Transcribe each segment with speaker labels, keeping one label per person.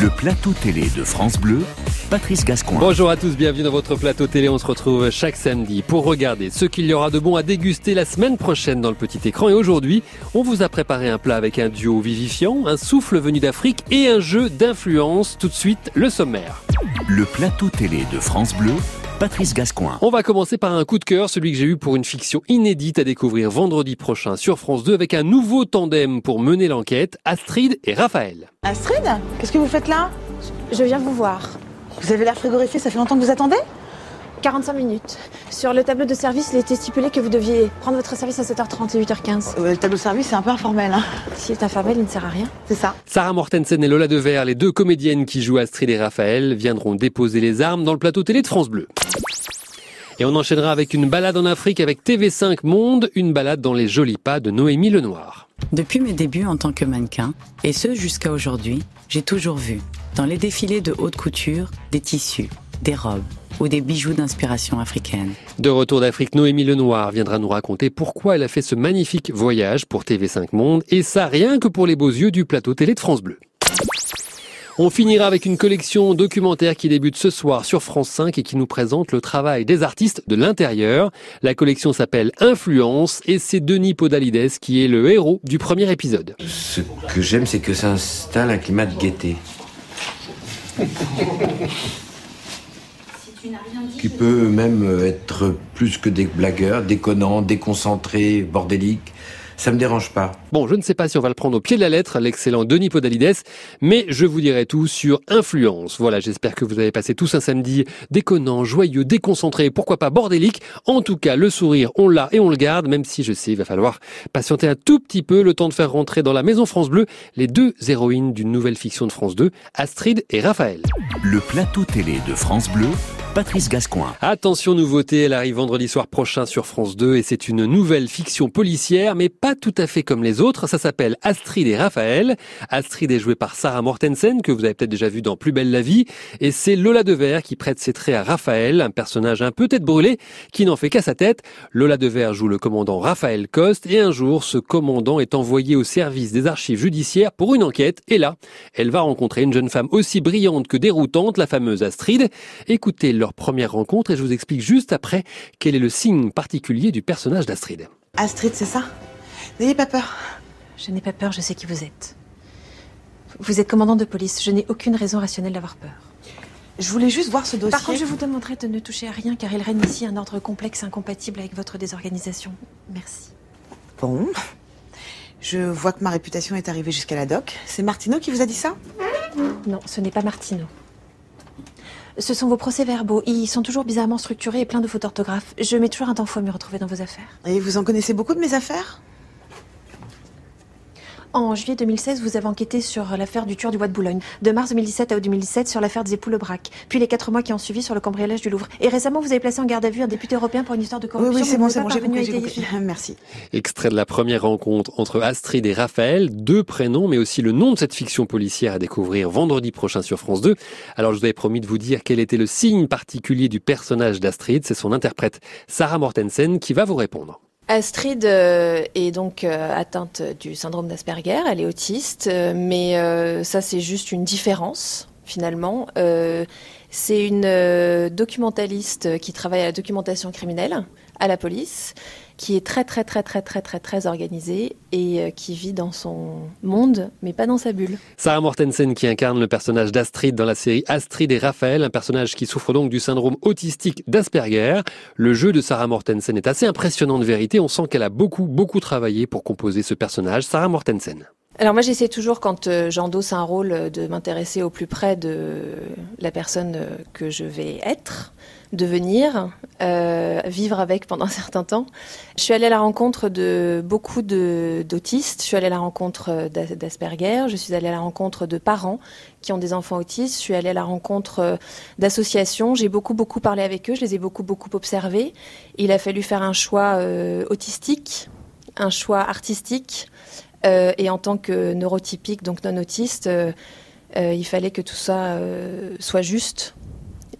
Speaker 1: Le plateau télé de France Bleu, Patrice Gascoin.
Speaker 2: Bonjour à tous, bienvenue dans votre plateau télé. On se retrouve chaque samedi pour regarder ce qu'il y aura de bon à déguster la semaine prochaine dans le petit écran. Et aujourd'hui, on vous a préparé un plat avec un duo vivifiant, un souffle venu d'Afrique et un jeu d'influence. Tout de suite, le sommaire.
Speaker 1: Le plateau télé de France Bleu, Patrice Gascoin.
Speaker 2: On va commencer par un coup de cœur, celui que j'ai eu pour une fiction inédite à découvrir vendredi prochain sur France 2 avec un nouveau tandem pour mener l'enquête, Astrid et Raphaël.
Speaker 3: Astrid, qu'est-ce que vous faites là?
Speaker 4: Je viens vous voir.
Speaker 3: Vous avez l'air frigorifié, ça fait longtemps que vous attendez?
Speaker 4: 45 minutes. Sur le tableau de service, il était stipulé que vous deviez prendre votre service à 7h30 et 8h15.
Speaker 3: Euh, Le tableau de service, c'est un peu informel, hein.
Speaker 4: S'il est informel, il ne sert à rien.
Speaker 3: c'est ça.
Speaker 2: Sarah Mortensen et Lola Devers, les deux comédiennes qui jouent Astrid et Raphaël, viendront déposer les armes dans le plateau télé de France Bleu. Et on enchaînera avec une balade en Afrique avec TV5 Monde, une balade dans les jolis pas de Noémie Lenoir.
Speaker 5: Depuis mes débuts en tant que mannequin, et ce jusqu'à aujourd'hui, j'ai toujours vu, dans les défilés de haute couture, des tissus, des robes ou des bijoux d'inspiration africaine.
Speaker 2: De retour d'Afrique, Noémie Lenoir viendra nous raconter pourquoi elle a fait ce magnifique voyage pour TV5 Monde, et ça rien que pour les beaux yeux du plateau télé de France Bleu. On finira avec une collection documentaire qui débute ce soir sur France 5 et qui nous présente le travail des artistes de l'intérieur. La collection s'appelle Influence et c'est Denis Podalides qui est le héros du premier épisode.
Speaker 6: Ce que j'aime, c'est que ça installe un climat de gaieté. Qui peut même être plus que des blagueurs, déconnants, déconcentrés, bordéliques. Ça me dérange pas.
Speaker 2: Bon, je ne sais pas si on va le prendre au pied de la lettre, l'excellent Denis Podalides, mais je vous dirai tout sur Influence. Voilà, j'espère que vous avez passé tous un samedi déconnant, joyeux, déconcentré, pourquoi pas bordélique. En tout cas, le sourire, on l'a et on le garde, même si je sais, il va falloir patienter un tout petit peu le temps de faire rentrer dans la maison France Bleu les deux héroïnes d'une nouvelle fiction de France 2, Astrid et Raphaël.
Speaker 1: Le plateau télé de France Bleu, Patrice Gascoin.
Speaker 2: Attention nouveauté, elle arrive vendredi soir prochain sur France 2 et c'est une nouvelle fiction policière, mais pas tout à fait comme les autres. Ça s'appelle Astrid et Raphaël. Astrid est jouée par Sarah Mortensen, que vous avez peut-être déjà vu dans Plus belle la vie, et c'est Lola Devers qui prête ses traits à Raphaël, un personnage un peu tête brûlée, qui n'en fait qu'à sa tête. Lola Devers joue le commandant Raphaël Coste, et un jour, ce commandant est envoyé au service des archives judiciaires pour une enquête, et là, elle va rencontrer une jeune femme aussi brillante que déroutante, la fameuse Astrid. Écoutez leur première rencontre et je vous explique juste après quel est le signe particulier du personnage d'Astrid.
Speaker 3: Astrid, c'est ça? N'ayez pas peur.
Speaker 4: Je n'ai pas peur, je sais qui vous êtes. Vous êtes commandant de police, je n'ai aucune raison rationnelle d'avoir peur.
Speaker 3: Je voulais juste voir ce dossier.
Speaker 4: Par contre, je vous demanderai de ne toucher à rien car il règne ici un ordre complexe incompatible avec votre désorganisation. Merci.
Speaker 3: Bon. Je vois que ma réputation est arrivée jusqu'à la doc. C'est Martineau qui vous a dit ça?
Speaker 4: Non, ce n'est pas Martineau. Ce sont vos procès-verbaux. Ils sont toujours bizarrement structurés et pleins de fautes d'orthographe. Je mets toujours un temps fou à me retrouver dans vos affaires.
Speaker 3: Et vous en connaissez beaucoup de mes affaires?
Speaker 4: En juillet 2016, vous avez enquêté sur l'affaire du tueur du bois de Boulogne. De mars 2017 à août 2017 sur l'affaire des époux Lebrac. Puis les quatre mois qui ont suivi sur le cambriolage du Louvre. Et récemment, vous avez placé en garde à vue un député européen pour une histoire de
Speaker 3: Oui,
Speaker 4: corruption.
Speaker 3: oui, c'est
Speaker 4: Vous
Speaker 3: bon, c'est bon, j'ai compris. Merci.
Speaker 2: Extrait de la première rencontre entre Astrid et Raphaël, deux prénoms, mais aussi le nom de cette fiction policière à découvrir vendredi prochain sur France 2. Alors je vous avais promis de vous dire quel était le signe particulier du personnage d'Astrid. C'est son interprète Sarah Mortensen qui va vous répondre.
Speaker 4: Astrid euh, est donc euh, atteinte du syndrome d'Asperger, elle est autiste, euh, mais ça c'est juste une différence finalement. C'est une documentaliste qui travaille à la documentation criminelle à la police, qui est très très très très très très très organisée et euh, qui vit dans son monde, mais pas dans sa bulle.
Speaker 2: Sarah Mortensen qui incarne le personnage d'Astrid dans la série Astrid et Raphaël, un personnage qui souffre donc du syndrome autistique d'Asperger. Le jeu de Sarah Mortensen est assez impressionnant de vérité, on sent qu'elle a beaucoup beaucoup travaillé pour composer ce personnage. Sarah Mortensen.
Speaker 4: Alors moi j'essaie toujours quand euh, j'endosse un rôle euh, de m'intéresser au plus près de la personne euh, que je vais être, devenir, euh, vivre avec pendant un certain temps. Je suis allée à la rencontre de beaucoup d'autistes, je suis allée à la rencontre d'As- d'Asperger, je suis allée à la rencontre de parents qui ont des enfants autistes, je suis allée à la rencontre d'associations, j'ai beaucoup beaucoup parlé avec eux, je les ai beaucoup beaucoup observés. Il a fallu faire un choix autistique, un choix artistique. Euh, et en tant que neurotypique, donc non autiste, euh, euh, il fallait que tout ça euh, soit juste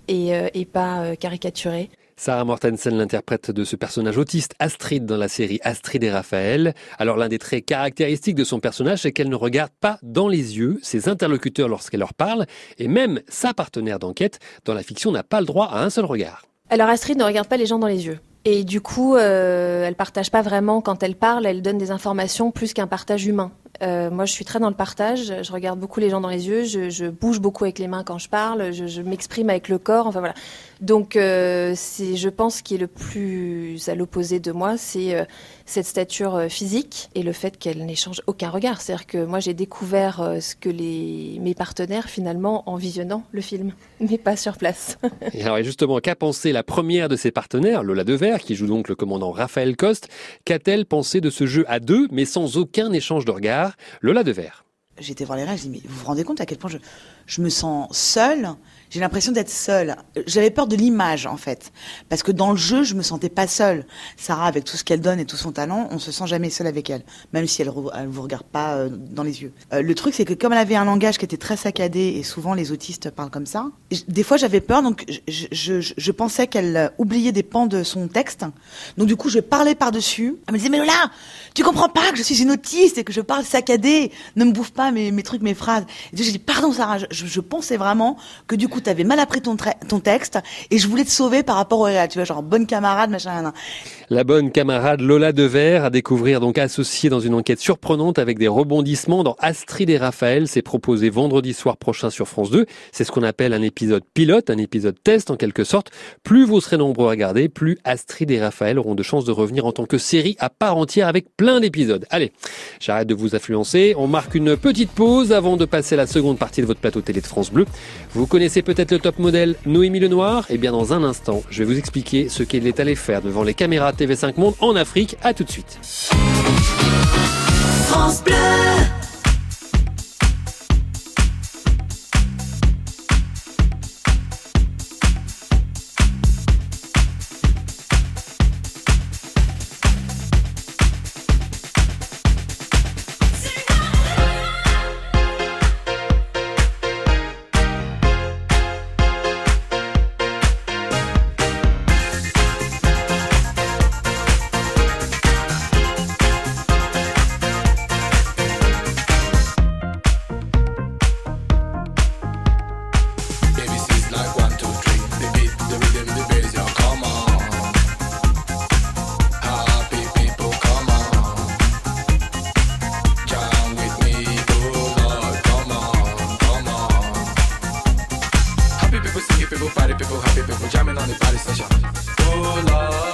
Speaker 4: et, euh, et pas euh, caricaturé.
Speaker 2: Sarah Mortensen, l'interprète de ce personnage autiste Astrid dans la série Astrid et Raphaël. Alors l'un des traits caractéristiques de son personnage, c'est qu'elle ne regarde pas dans les yeux ses interlocuteurs lorsqu'elle leur parle, et même sa partenaire d'enquête dans la fiction n'a pas le droit à un seul regard.
Speaker 4: Alors Astrid ne regarde pas les gens dans les yeux. Et du coup, euh, elle partage pas vraiment quand elle parle, elle donne des informations plus qu'un partage humain. Euh, moi, je suis très dans le partage. Je regarde beaucoup les gens dans les yeux. Je, bouge beaucoup avec les mains quand je parle. Je, m'exprime avec le corps. Enfin voilà. Donc, euh, c'est, je pense, qui est le plus à l'opposé de moi, c'est euh, cette stature physique et le fait qu'elle n'échange aucun regard. C'est-à-dire que moi, j'ai découvert ce que les mes partenaires finalement en visionnant le film, mais pas sur place.
Speaker 2: et alors, justement, qu'a pensé la première de ses partenaires, Lola Dever, qui joue donc le commandant Raphaël Coste? Qu'a-t-elle pensé de ce jeu à deux, mais sans aucun échange de regard Lola Devers.
Speaker 3: J'étais voir les règles, je dis mais vous vous rendez compte à quel point je, je me sens seule j'ai l'impression d'être seule. J'avais peur de l'image en fait, parce que dans le jeu, je me sentais pas seule. Sarah, avec tout ce qu'elle donne et tout son talent, on se sent jamais seule avec elle, même si elle, elle vous regarde pas euh, dans les yeux. Euh, le truc, c'est que comme elle avait un langage qui était très saccadé et souvent les autistes parlent comme ça, des fois j'avais peur, donc je, pensais qu'elle oubliait des pans de son texte. Donc du coup, je parlais par dessus. Elle me disait mais Lola, tu comprends pas que je suis une autiste et que je parle saccadé, ne me bouffe pas mes, mes trucs, mes phrases. J'ai dit pardon Sarah, je pensais vraiment que du coup tu avais mal appris ton, texte et je voulais te sauver par rapport au réel. Tu vois, genre bonne camarade, machin.
Speaker 2: La bonne camarade Lola Devers à découvrir donc associée dans une enquête surprenante avec des rebondissements dans Astrid et Raphaël. C'est proposé vendredi soir prochain sur France 2. C'est ce qu'on appelle un épisode pilote, un épisode test en quelque sorte. Plus vous serez nombreux à regarder, plus Astrid et Raphaël auront de chances de revenir en tant que série à part entière avec plein d'épisodes. Allez, j'arrête de vous influencer. On marque une petite pause avant de passer la seconde partie de votre plateau télé de France Bleu. Vous connaissez peut-être le top modèle Noémie Lenoir Eh bien, dans un instant, je vais vous expliquer ce qu'elle est allée faire devant les caméras TV5 Monde en Afrique. À tout de suite. people, party people, happy people, jamming on the party session. Oh Lord.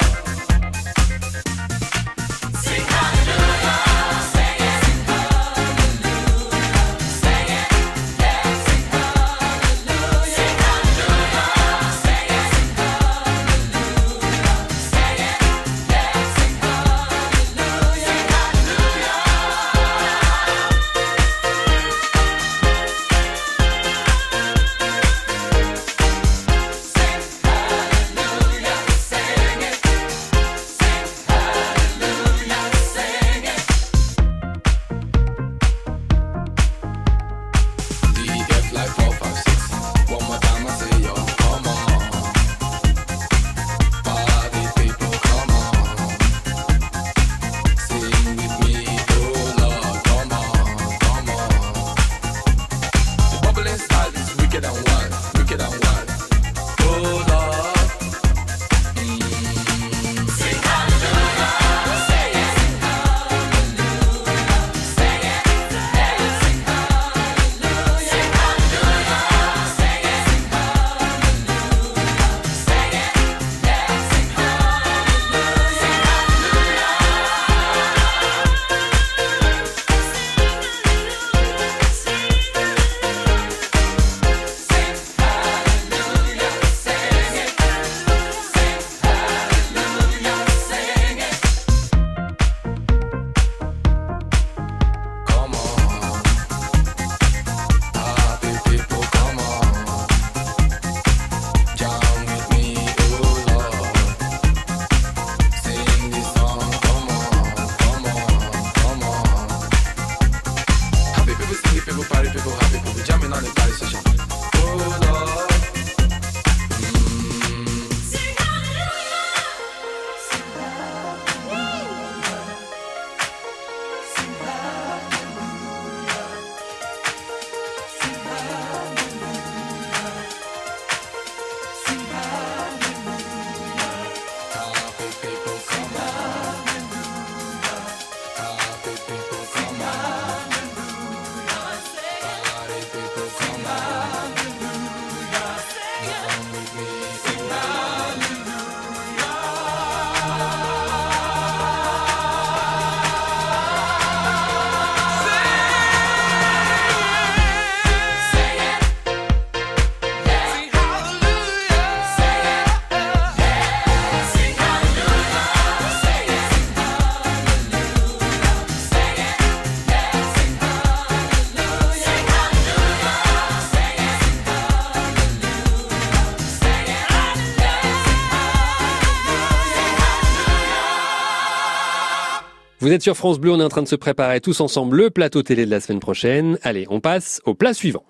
Speaker 2: Vous êtes sur France Bleu, on est en train de se préparer tous ensemble le plateau télé de la semaine prochaine. Allez, on passe au plat suivant.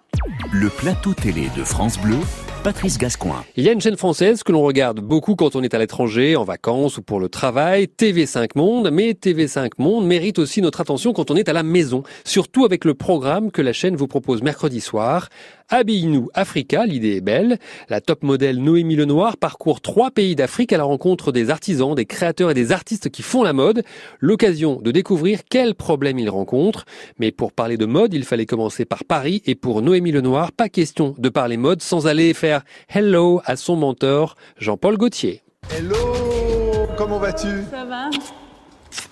Speaker 1: Le plateau télé de France Bleu, Patrice Gascoin.
Speaker 2: Il y a une chaîne française que l'on regarde beaucoup quand on est à l'étranger, en vacances ou pour le travail, TV5 Monde, mais TV5 Monde mérite aussi notre attention quand on est à la maison, surtout avec le programme que la chaîne vous propose mercredi soir. Habille-nous Africa, l'idée est belle. La top modèle Noémie Lenoir parcourt trois pays d'Afrique à la rencontre des artisans, des créateurs et des artistes qui font la mode. L'occasion de découvrir quels problèmes ils rencontrent. Mais pour parler de mode, il fallait commencer par Paris et pour Noémie Lenoir, pas question de parler mode sans aller faire hello à son mentor, Jean-Paul Gaultier.
Speaker 7: Hello, comment vas-tu?
Speaker 8: Ça va?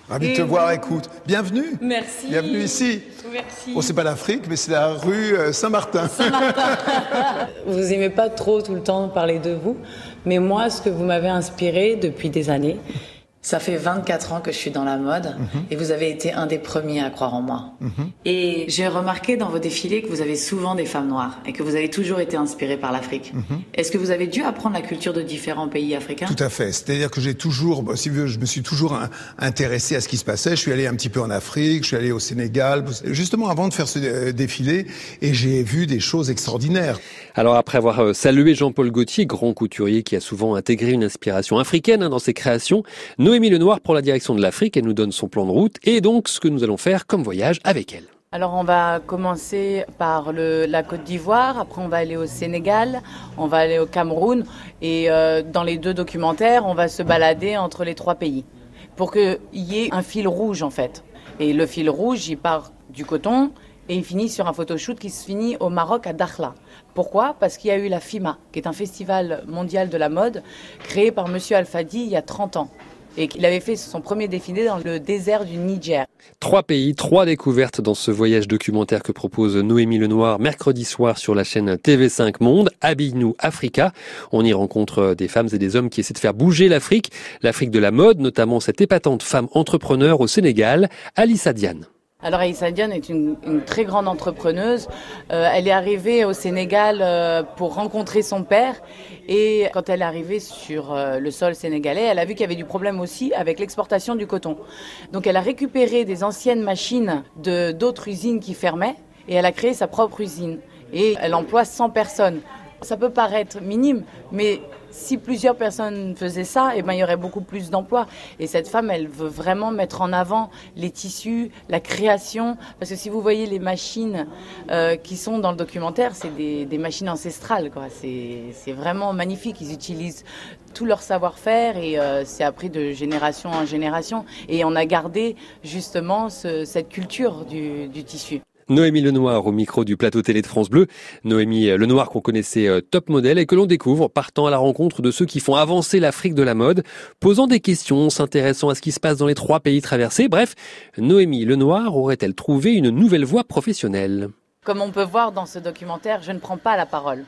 Speaker 7: Ravi de te voir, écoute. Bienvenue.
Speaker 8: Merci.
Speaker 7: Bienvenue ici.
Speaker 8: Merci.
Speaker 7: Bon, c'est pas l'Afrique, mais c'est la rue euh, Saint-Martin.
Speaker 5: Vous aimez pas trop tout le temps parler de vous, mais moi, ce que vous m'avez inspiré depuis des années, ça fait 24 ans que je suis dans la mode et vous avez été un des premiers à croire en moi. Et j'ai remarqué dans vos défilés que vous avez souvent des femmes noires et que vous avez toujours été inspiré par l'Afrique. Est-ce que vous avez dû apprendre la culture de différents pays africains?
Speaker 7: Tout à fait. C'est-à-dire que j'ai toujours, bah, si vous voulez, je me suis toujours in- intéressé à ce qui se passait. Je suis allé un petit peu en Afrique, je suis allé au Sénégal, justement avant de faire ce euh, défilé, et j'ai vu des choses extraordinaires.
Speaker 2: Alors après avoir euh, salué Jean-Paul Gaultier, grand couturier qui a souvent intégré une inspiration africaine hein, dans ses créations, Noémie Lenoir prend la direction de l'Afrique, elle nous donne son plan de route et donc ce que nous allons faire comme voyage avec elle.
Speaker 9: Alors on va commencer par la Côte d'Ivoire, après on va aller au Sénégal, on va aller au Cameroun et euh, dans les deux documentaires on va se balader entre les trois pays pour qu'il y ait un fil rouge en fait. Et le fil rouge il part du coton et il finit sur un photoshoot qui se finit au Maroc à Dakhla. Pourquoi? Parce qu'il y a eu la FIMA, qui est un festival mondial de la mode créé par Monsieur Al-Fadi il y a 30 ans et qu'il avait fait son premier défilé dans le désert du Niger.
Speaker 2: Trois pays, trois découvertes dans ce voyage documentaire que propose Noémie Lenoir mercredi soir sur la chaîne TV5 Monde, Habille-nous Africa. On y rencontre des femmes et des hommes qui essaient de faire bouger l'Afrique, l'Afrique de la mode, notamment cette épatante femme entrepreneur au Sénégal, Alissa Diane.
Speaker 9: Alors Aïssa est une, une très grande entrepreneuse. Euh, elle est arrivée au Sénégal euh, pour rencontrer son père et quand elle est arrivée sur euh, le sol sénégalais, elle a vu qu'il y avait du problème aussi avec l'exportation du coton. Donc elle a récupéré des anciennes machines de d'autres usines qui fermaient et elle a créé sa propre usine et elle emploie 100 personnes. Ça peut paraître minime, mais si plusieurs personnes faisaient ça, eh ben, il y aurait beaucoup plus d'emplois. Et cette femme, elle veut vraiment mettre en avant les tissus, la création. Parce que si vous voyez les machines euh, qui sont dans le documentaire, c'est des, des machines ancestrales. quoi. C'est c'est vraiment magnifique. Ils utilisent tout leur savoir-faire et euh, c'est appris de génération en génération. Et on a gardé justement ce- cette culture du, du tissu.
Speaker 2: Noémie Lenoir au micro du plateau télé de France Bleu. Noémie Lenoir qu'on connaissait euh, top modèle et que l'on découvre partant à la rencontre de ceux qui font avancer l'Afrique de la mode, posant des questions, s'intéressant à ce qui se passe dans les trois pays traversés. Bref, Noémie Lenoir aurait-elle trouvé une nouvelle voie professionnelle?
Speaker 9: Comme on peut voir dans ce documentaire, je ne prends pas la parole.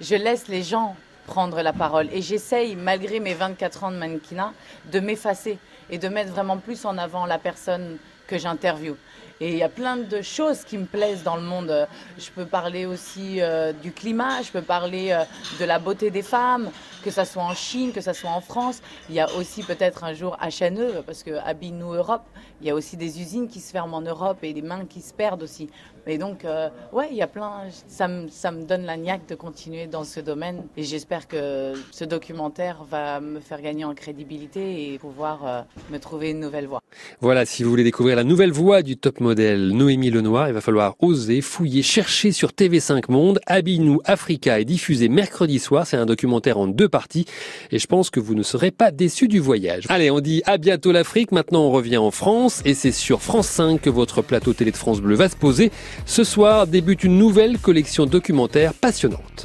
Speaker 9: Je laisse les gens prendre la parole et j'essaye, malgré mes 24 ans de mannequinat, de m'effacer et de mettre vraiment plus en avant la personne que j'interviewe. Et il y a plein de choses qui me plaisent dans le monde. Je peux parler aussi euh, du climat, je peux parler euh, de la beauté des femmes, que ça soit en Chine, que ça soit en France. Il y a aussi peut-être un jour HNE, parce que Habille-nous Europe, il y a aussi des usines qui se ferment en Europe et des mains qui se perdent aussi. Et donc, euh, ouais, il y a plein. Ça me, ça me donne la niaque de continuer dans ce domaine. Et j'espère que ce documentaire va me faire gagner en crédibilité et pouvoir euh, me trouver une nouvelle voie.
Speaker 2: Voilà, si vous voulez découvrir la nouvelle voix du top Noémie Lenoir, il va falloir oser, fouiller, chercher sur TV5 Monde. Habille-nous Africa est diffusé mercredi soir. C'est un documentaire en deux parties et je pense que vous ne serez pas déçus du voyage. Allez, on dit à bientôt l'Afrique. Maintenant, on revient en France et c'est sur France 5 que votre plateau télé de France Bleu va se poser. Ce soir débute une nouvelle collection documentaire passionnante.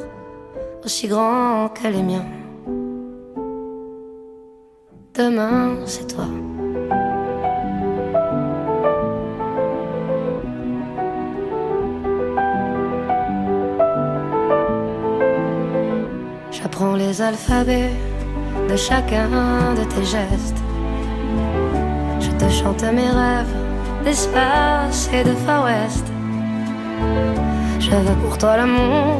Speaker 10: aussi grands que les miens. Demain, c'est toi. J'apprends les alphabets de chacun de tes gestes. Je te chante mes rêves d'espace et de Far West. Je veux pour toi l'amour,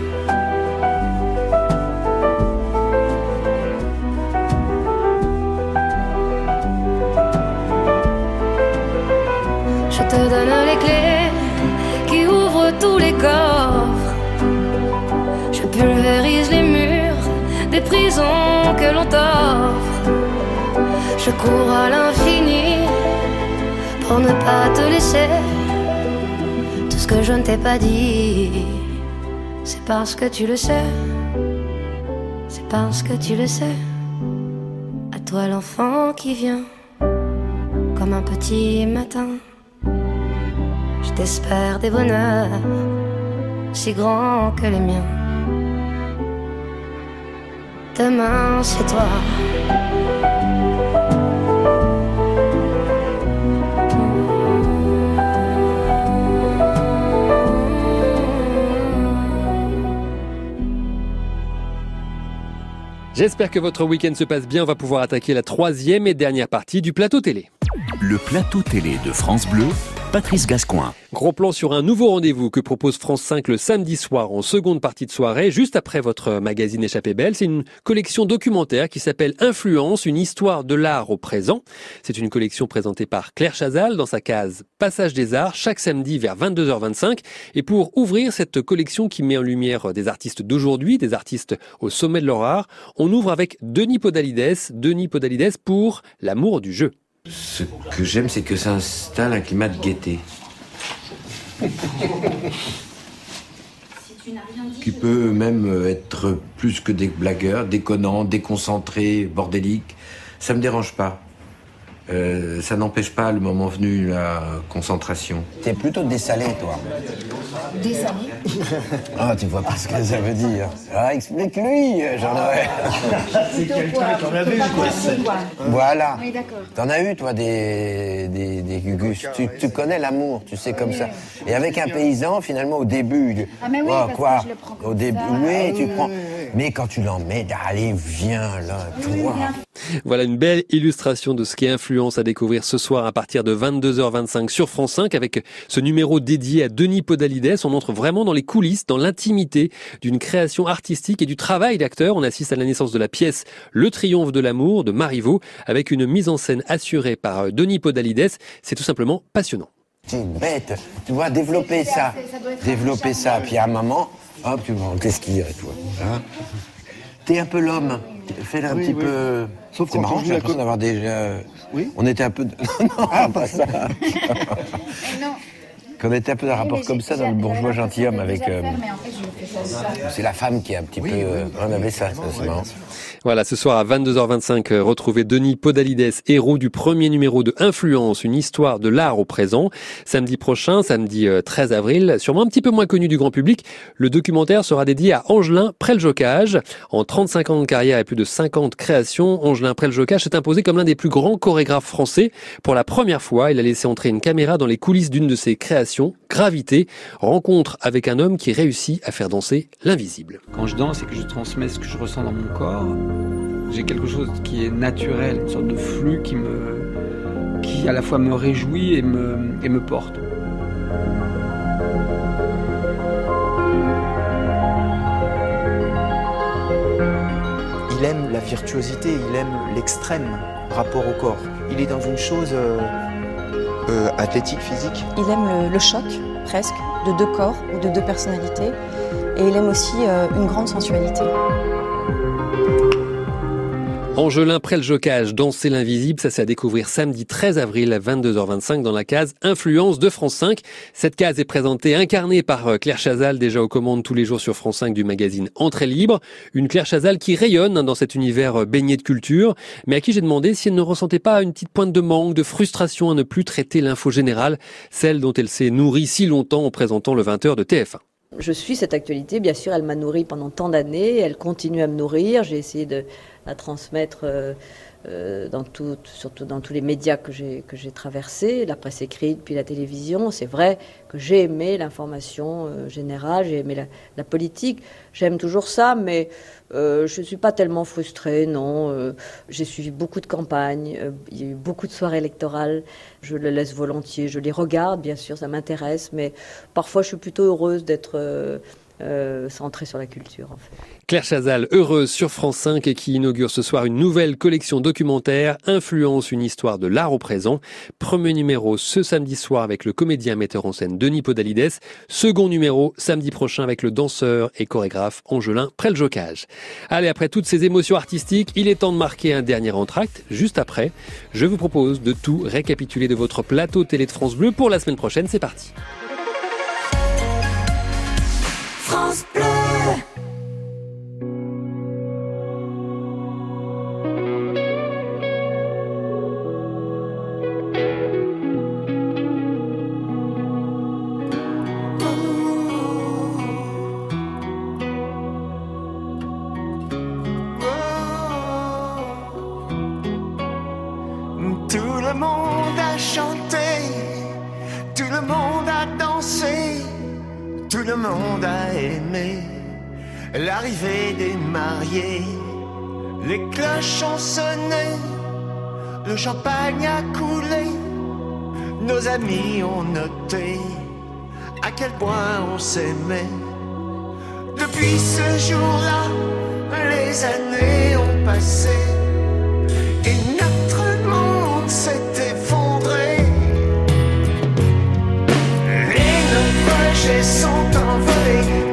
Speaker 10: Je pulvérise les murs des prisons que l'on t'offre. Je cours à l'infini pour ne pas te laisser. Tout ce que je ne t'ai pas dit, c'est parce que tu le sais. C'est parce que tu le sais. À toi l'enfant qui vient comme un petit matin. Je t'espère des bonheurs si grands que les miens. Demain, c'est toi.
Speaker 2: J'espère que votre week-end se passe bien. On va pouvoir attaquer la troisième et dernière partie du plateau télé.
Speaker 1: Le plateau télé de France Bleu, Patrice Gascoin.
Speaker 2: Gros plan sur un nouveau rendez-vous que propose France 5 le samedi soir en seconde partie de soirée, juste après votre magazine Échappée Belle. C'est une collection documentaire qui s'appelle Influence, une histoire de l'art au présent. C'est une collection présentée par Claire Chazal dans sa case Passage des Arts chaque samedi vers 22h25. Et pour ouvrir cette collection qui met en lumière des artistes d'aujourd'hui, des artistes au sommet de leur art, on ouvre avec Denis Podalides. Denis Podalides pour L'amour du jeu.
Speaker 6: Ce que j'aime, c'est que ça installe un climat de gaieté. Qui peut même être plus que des blagueurs, déconnants, déconcentrés, bordéliques. Ça me dérange pas. Euh, ça n'empêche pas le moment venu la concentration.
Speaker 8: T'es plutôt dessalé, toi.
Speaker 11: Dessalé
Speaker 8: Ah, tu vois pas ce que ça veut dire. Ah, explique-lui, Jean-Noël.
Speaker 11: C'est quelqu'un qu'on a vu, quoi.
Speaker 8: Voilà.
Speaker 11: Oui, d'accord.
Speaker 8: T'en as eu, toi, des, des, des gugus. Tu, tu connais l'amour, tu sais, comme ça. Et avec un paysan, finalement, au début.
Speaker 11: Ah, mais oui,
Speaker 8: oh,
Speaker 11: parce
Speaker 8: quoi
Speaker 11: que je le prends comme
Speaker 8: Au début,
Speaker 11: ça.
Speaker 8: oui,
Speaker 11: Ah,
Speaker 8: tu
Speaker 11: oui,
Speaker 8: prends. Mais quand tu l'emmènes, allez, viens, là, toi.
Speaker 2: Voilà une belle illustration de ce qui est influence à découvrir ce soir à partir de 22h25 sur France 5 avec ce numéro dédié à Denis Podalides. On entre vraiment dans les coulisses, dans l'intimité d'une création artistique et du travail d'acteur. On assiste à la naissance de la pièce Le triomphe de l'amour de Marivaux avec une mise en scène assurée par euh, Denis Podalides. C'est tout simplement passionnant.
Speaker 8: T'es bête. Tu vois, développer ça. Développer ça. Puis à un moment, hop, tu vas en t'esquire et toi. Hein T'es un peu l'homme. Fais-le un
Speaker 12: Oui,
Speaker 8: petit
Speaker 12: oui.
Speaker 8: peu.
Speaker 12: Sauf
Speaker 8: C'est marrant, j'ai l'impression d'avoir déjà.
Speaker 12: Oui
Speaker 8: On était un peu. de- non, pas ça.
Speaker 11: Eh non.
Speaker 8: Qu'on était un peu dans un rapport comme ça dans le bourgeois gentilhomme avec. euh,
Speaker 11: Mais en fait, je fais ça.
Speaker 8: c'est la femme qui est un petit peu. euh, on avait ça, ça, c'est marrant.
Speaker 2: Voilà, ce soir à 22h25, euh, retrouvez Denis Podalides, héros du premier numéro de Influence, une histoire de l'art au présent. Samedi prochain, samedi euh, 13 avril, sûrement un petit peu moins connu du grand public, le documentaire sera dédié à Angelin Preljocage. En 35 ans de carrière et plus de 50 créations, Angelin Preljocage s'est imposé comme l'un des plus grands chorégraphes français. Pour la première fois, il a laissé entrer une caméra dans les coulisses d'une de ses créations, Gravité, rencontre avec un homme qui réussit à faire danser l'invisible.
Speaker 13: Quand je danse et que je transmets ce que je ressens dans mon corps, j'ai quelque chose qui est naturel, une sorte de flux qui me, qui à la fois me réjouit et me, et me porte.
Speaker 14: Il aime la virtuosité, il aime l'extrême rapport au corps. Il est dans une chose euh, athlétique, physique.
Speaker 15: Il aime le, le choc, presque, de deux corps ou de deux personnalités. Et il aime aussi euh, une grande sensualité.
Speaker 2: Angelin Près-le-Jocage, Danser l'invisible, ça c'est à découvrir samedi 13 avril à 22h25 dans la case Influence de France 5. Cette case est présentée, incarnée par euh, Claire Chazal, déjà aux commandes tous les jours sur France 5 du magazine Entrée libre. Une Claire Chazal qui rayonne hein, dans cet univers euh, baigné de culture, mais à qui j'ai demandé si elle ne ressentait pas une petite pointe de manque, de frustration à ne plus traiter l'info générale, celle dont elle s'est nourrie si longtemps en présentant le 20h de TF1.
Speaker 12: Je suis cette actualité, bien sûr, elle m'a nourri pendant tant d'années, elle continue à me nourrir. J'ai essayé de la transmettre euh, euh, dans tout, surtout dans tous les médias que j'ai que traversés, la presse écrite puis la télévision. C'est vrai que j'ai aimé l'information euh, générale, j'ai aimé la, politique. J'aime toujours ça, mais je ne suis pas tellement frustrée, non. J'ai suivi beaucoup de campagnes, il y a eu beaucoup de soirées électorales. Je les laisse volontiers, je les regarde, bien sûr, ça m'intéresse, mais parfois je suis plutôt heureuse d'être euh, sur la culture.
Speaker 2: Claire Chazal, heureuse sur France 5 et qui inaugure ce soir une nouvelle collection documentaire, Influence, une histoire de l'art au présent. Premier numéro ce samedi soir avec le comédien metteur en scène Denis Podalides. Second numéro samedi prochain avec le danseur et chorégraphe Angelin Près-le-Jocage. Allez, après toutes ces émotions artistiques, il est temps de marquer un dernier entracte. Juste après, je vous propose de tout récapituler de votre plateau télé de France Bleu pour la semaine prochaine. C'est parti.
Speaker 16: France
Speaker 17: l'arrivée des mariés. Les cloches ont sonné, le champagne a coulé, nos amis ont noté à quel point on s'aimait. Depuis ce jour-là, les années ont passé et notre monde s'est effondré. Nos projets sont envolés,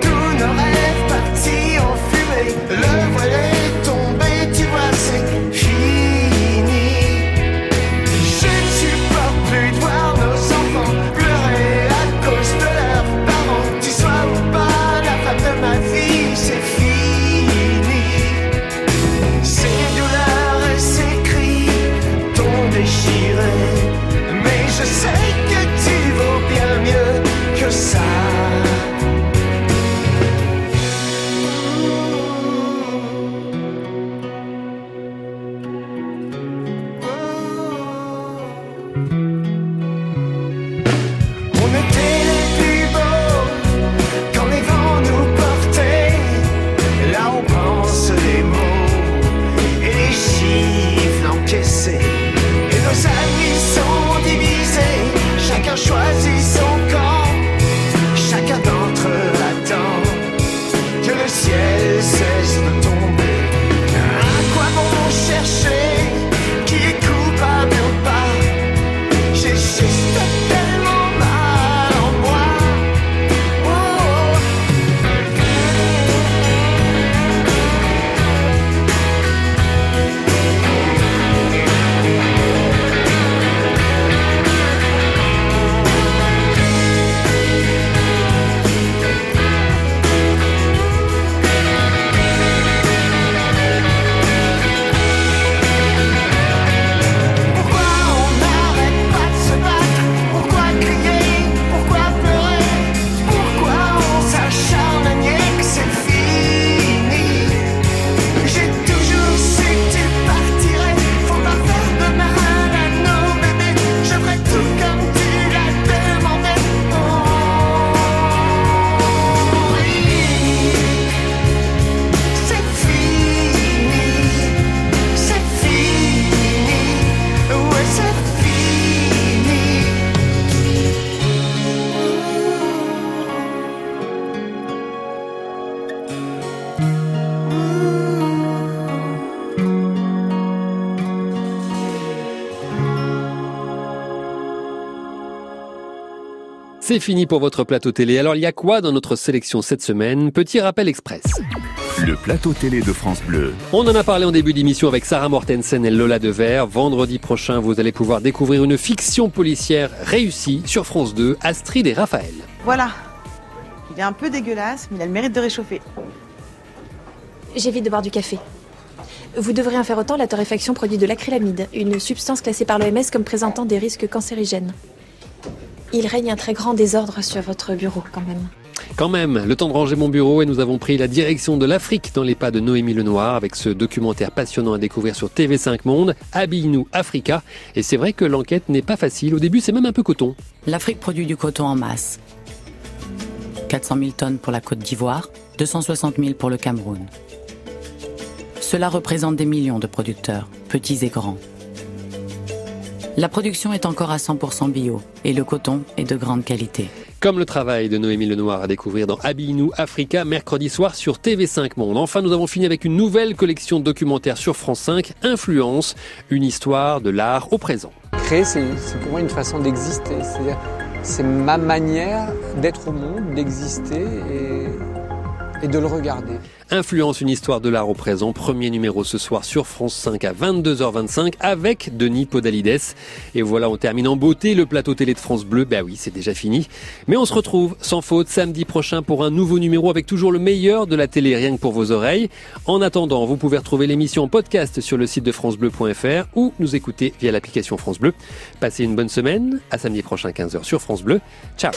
Speaker 17: C'est fini
Speaker 2: pour votre plateau télé. Alors il y a quoi dans notre sélection cette semaine? Petit rappel express.
Speaker 1: Le plateau télé de France Bleu.
Speaker 2: On en a parlé en début d'émission avec Sarah Mortensen et Lola Devers. Vendredi prochain, vous allez pouvoir découvrir une fiction policière réussie sur France 2, Astrid et Raphaël.
Speaker 3: Voilà. Il est un peu dégueulasse, mais il a le mérite de réchauffer.
Speaker 4: J'évite de boire du café. Vous devrez en faire autant, la torréfaction produit de l'acrylamide, une substance classée par l'OMS comme présentant des risques cancérigènes. Il règne un très grand désordre sur votre bureau quand même.
Speaker 2: Quand même, le temps de ranger mon bureau et nous avons pris la direction de l'Afrique dans les pas de Noémie Lenoir avec ce documentaire passionnant à découvrir sur TV5 Monde, Habille-nous Africa. Et c'est vrai que l'enquête n'est pas facile. Au début, c'est même un peu coton.
Speaker 5: L'Afrique produit du coton en masse. 400 000 tonnes pour la Côte d'Ivoire, 260 000 pour le Cameroun. Cela représente des millions de producteurs, petits et grands. La production est encore à 100% bio et le coton est de grande qualité.
Speaker 2: Comme le travail de Noémie Lenoir à découvrir dans Habille-nous Africa mercredi soir sur TV5 Monde. Enfin, nous avons fini avec une nouvelle collection de documentaires sur France 5, Influence, une histoire de l'art au présent.
Speaker 13: Créer, c'est pour moi une façon d'exister. C'est ma manière d'être au monde, d'exister et, et de le regarder.
Speaker 2: Influence, une histoire de l'art au présent. Premier numéro ce soir sur France 5 à 22h25 avec Denis Podalides. Et voilà, on termine en beauté le plateau télé de France Bleu. Ben oui, c'est déjà fini. Mais on se retrouve sans faute samedi prochain pour un nouveau numéro avec toujours le meilleur de la télé rien que pour vos oreilles. En attendant, vous pouvez retrouver l'émission en podcast sur le site de francebleu.fr ou nous écouter via l'application France Bleu. Passez une bonne semaine. À samedi prochain 15h sur France Bleu. Ciao.